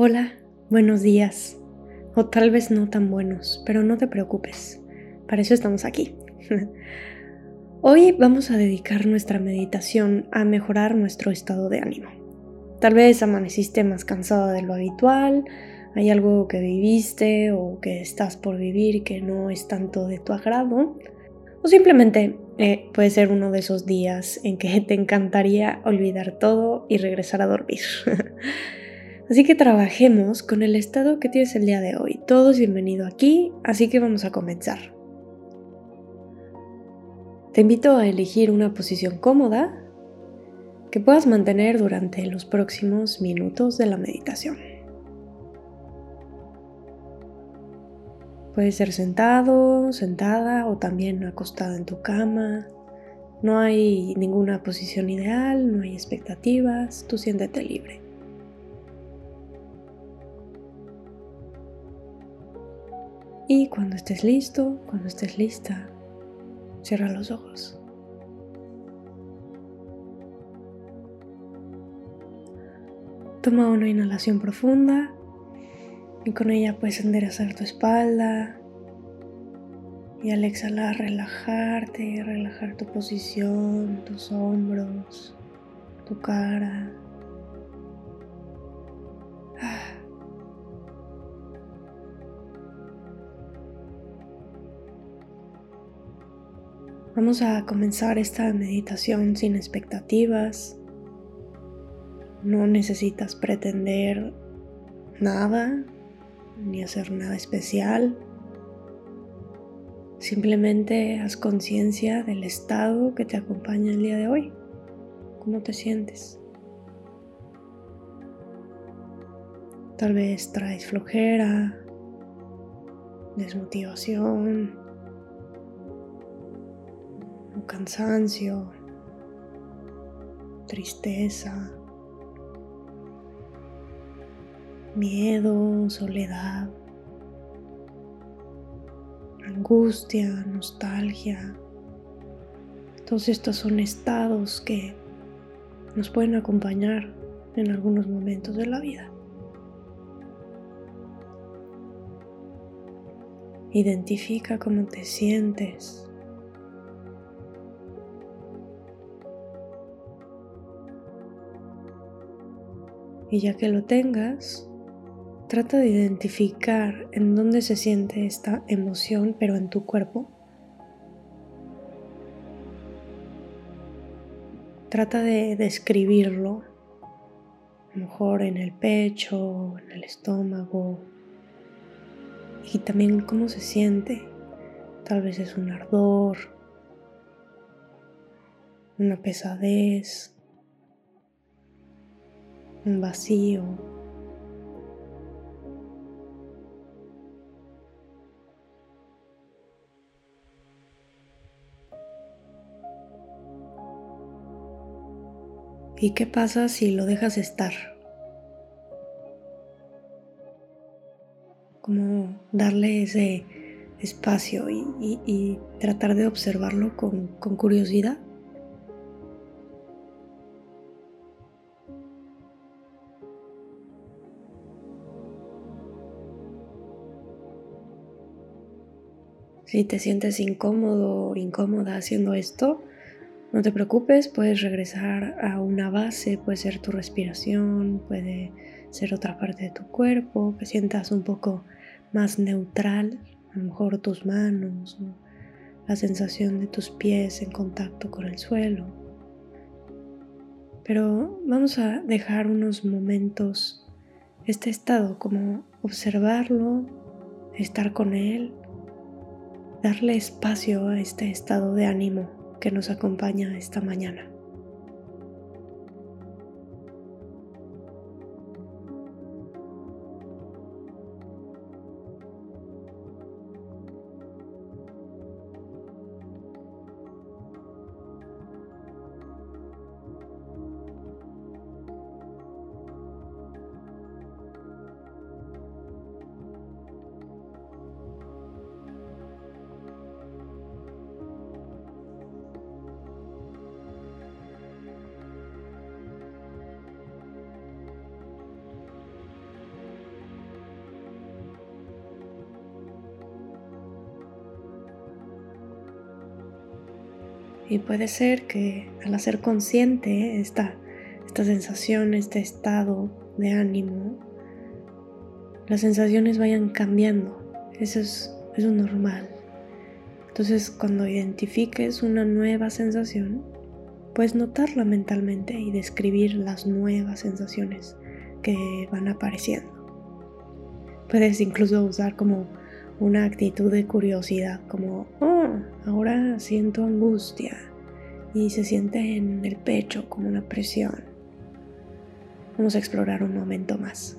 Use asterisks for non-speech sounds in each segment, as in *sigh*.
Hola, buenos días. O tal vez no tan buenos, pero no te preocupes. Para eso estamos aquí. *laughs* Hoy vamos a dedicar nuestra meditación a mejorar nuestro estado de ánimo. Tal vez amaneciste más cansada de lo habitual, hay algo que viviste o que estás por vivir que no es tanto de tu agrado, o simplemente eh, puede ser uno de esos días en que te encantaría olvidar todo y regresar a dormir. *laughs* Así que trabajemos con el estado que tienes el día de hoy. Todos bienvenido aquí, así que vamos a comenzar. Te invito a elegir una posición cómoda que puedas mantener durante los próximos minutos de la meditación. Puede ser sentado, sentada o también acostada en tu cama. No hay ninguna posición ideal, no hay expectativas, tú siéntete libre. Y cuando estés listo, cuando estés lista, cierra los ojos. Toma una inhalación profunda y con ella puedes enderezar tu espalda y al exhalar relajarte, relajar tu posición, tus hombros, tu cara. Vamos a comenzar esta meditación sin expectativas. No necesitas pretender nada ni hacer nada especial. Simplemente haz conciencia del estado que te acompaña el día de hoy. ¿Cómo te sientes? Tal vez traes flojera, desmotivación, cansancio, tristeza, miedo, soledad, angustia, nostalgia. Todos estos son estados que nos pueden acompañar en algunos momentos de la vida. Identifica cómo te sientes Y ya que lo tengas, trata de identificar en dónde se siente esta emoción, pero en tu cuerpo. Trata de describirlo, a lo mejor en el pecho, en el estómago, y también cómo se siente. Tal vez es un ardor, una pesadez, un vacío. ¿Y qué pasa si lo dejas estar? Como darle ese espacio y, tratar de observarlo con curiosidad. Si te sientes incómodo o incómoda haciendo esto, no te preocupes, puedes regresar a una base, puede ser tu respiración, puede ser otra parte de tu cuerpo, que sientas un poco más neutral, a lo mejor tus manos, la sensación de tus pies en contacto con el suelo. Pero vamos a dejar unos momentos este estado, como observarlo, estar con él darle espacio a este estado de ánimo que nos acompaña esta mañana. Y puede ser que al hacer consciente esta, esta sensación, este estado de ánimo, las sensaciones vayan cambiando. Eso es, eso es normal. Entonces cuando identifiques una nueva sensación, puedes notarla mentalmente y describir las nuevas sensaciones que van apareciendo. Puedes incluso usar como una actitud de curiosidad, como, oh, ahora siento angustia y se siente en el pecho como una presión. Vamos a explorar un momento más.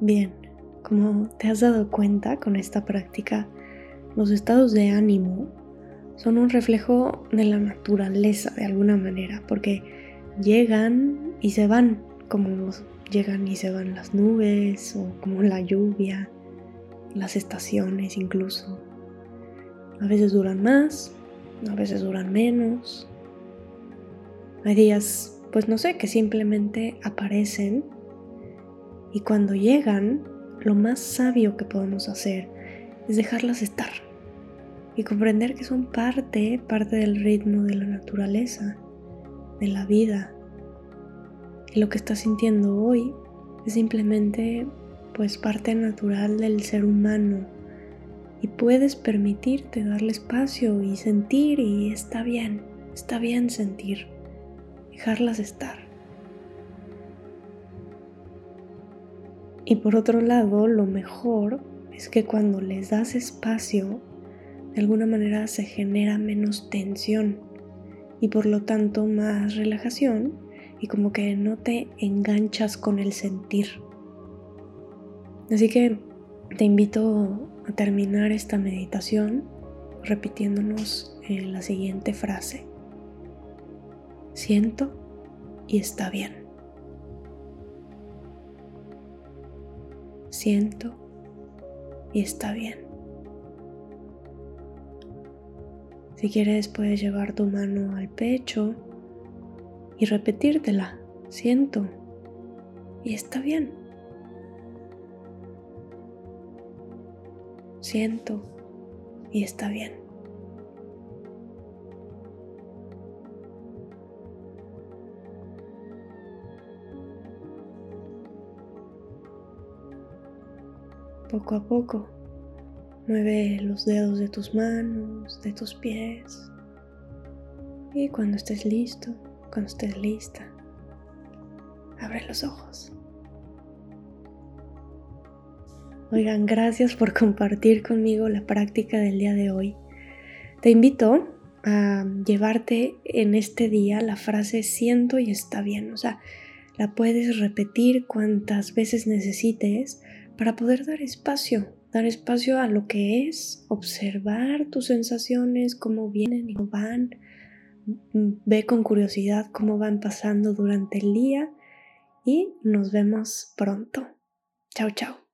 Bien, como te has dado cuenta con esta práctica, los estados de ánimo son un reflejo de la naturaleza de alguna manera, porque llegan y se van, como llegan y se van las nubes o como la lluvia, las estaciones incluso. A veces duran más, a veces duran menos. Hay días, pues no sé, que simplemente aparecen y cuando llegan, lo más sabio que podemos hacer es dejarlas estar y comprender que son parte, parte del ritmo de la naturaleza, de la vida. Y lo que estás sintiendo hoy es simplemente pues parte natural del ser humano y puedes permitirte darle espacio y sentir y está bien, está bien sentir, dejarlas estar. Y por otro lado, lo mejor es que cuando les das espacio, de alguna manera se genera menos tensión y por lo tanto más relajación y como que no te enganchas con el sentir. Así que te invito a terminar esta meditación repitiéndonos la siguiente frase. Siento y está bien. Siento y está bien. Si quieres puedes llevar tu mano al pecho y repetírtela. Siento y está bien. Siento y está bien. Poco a poco, mueve los dedos de tus manos, de tus pies. Y cuando estés listo, cuando estés lista, abre los ojos. Oigan, gracias por compartir conmigo la práctica del día de hoy. Te invito a llevarte en este día la frase siento y está bien. O sea, la puedes repetir cuantas veces necesites para poder dar espacio, dar espacio a lo que es, observar tus sensaciones, cómo vienen y cómo van, ve con curiosidad cómo van pasando durante el día y nos vemos pronto. Chao, chao.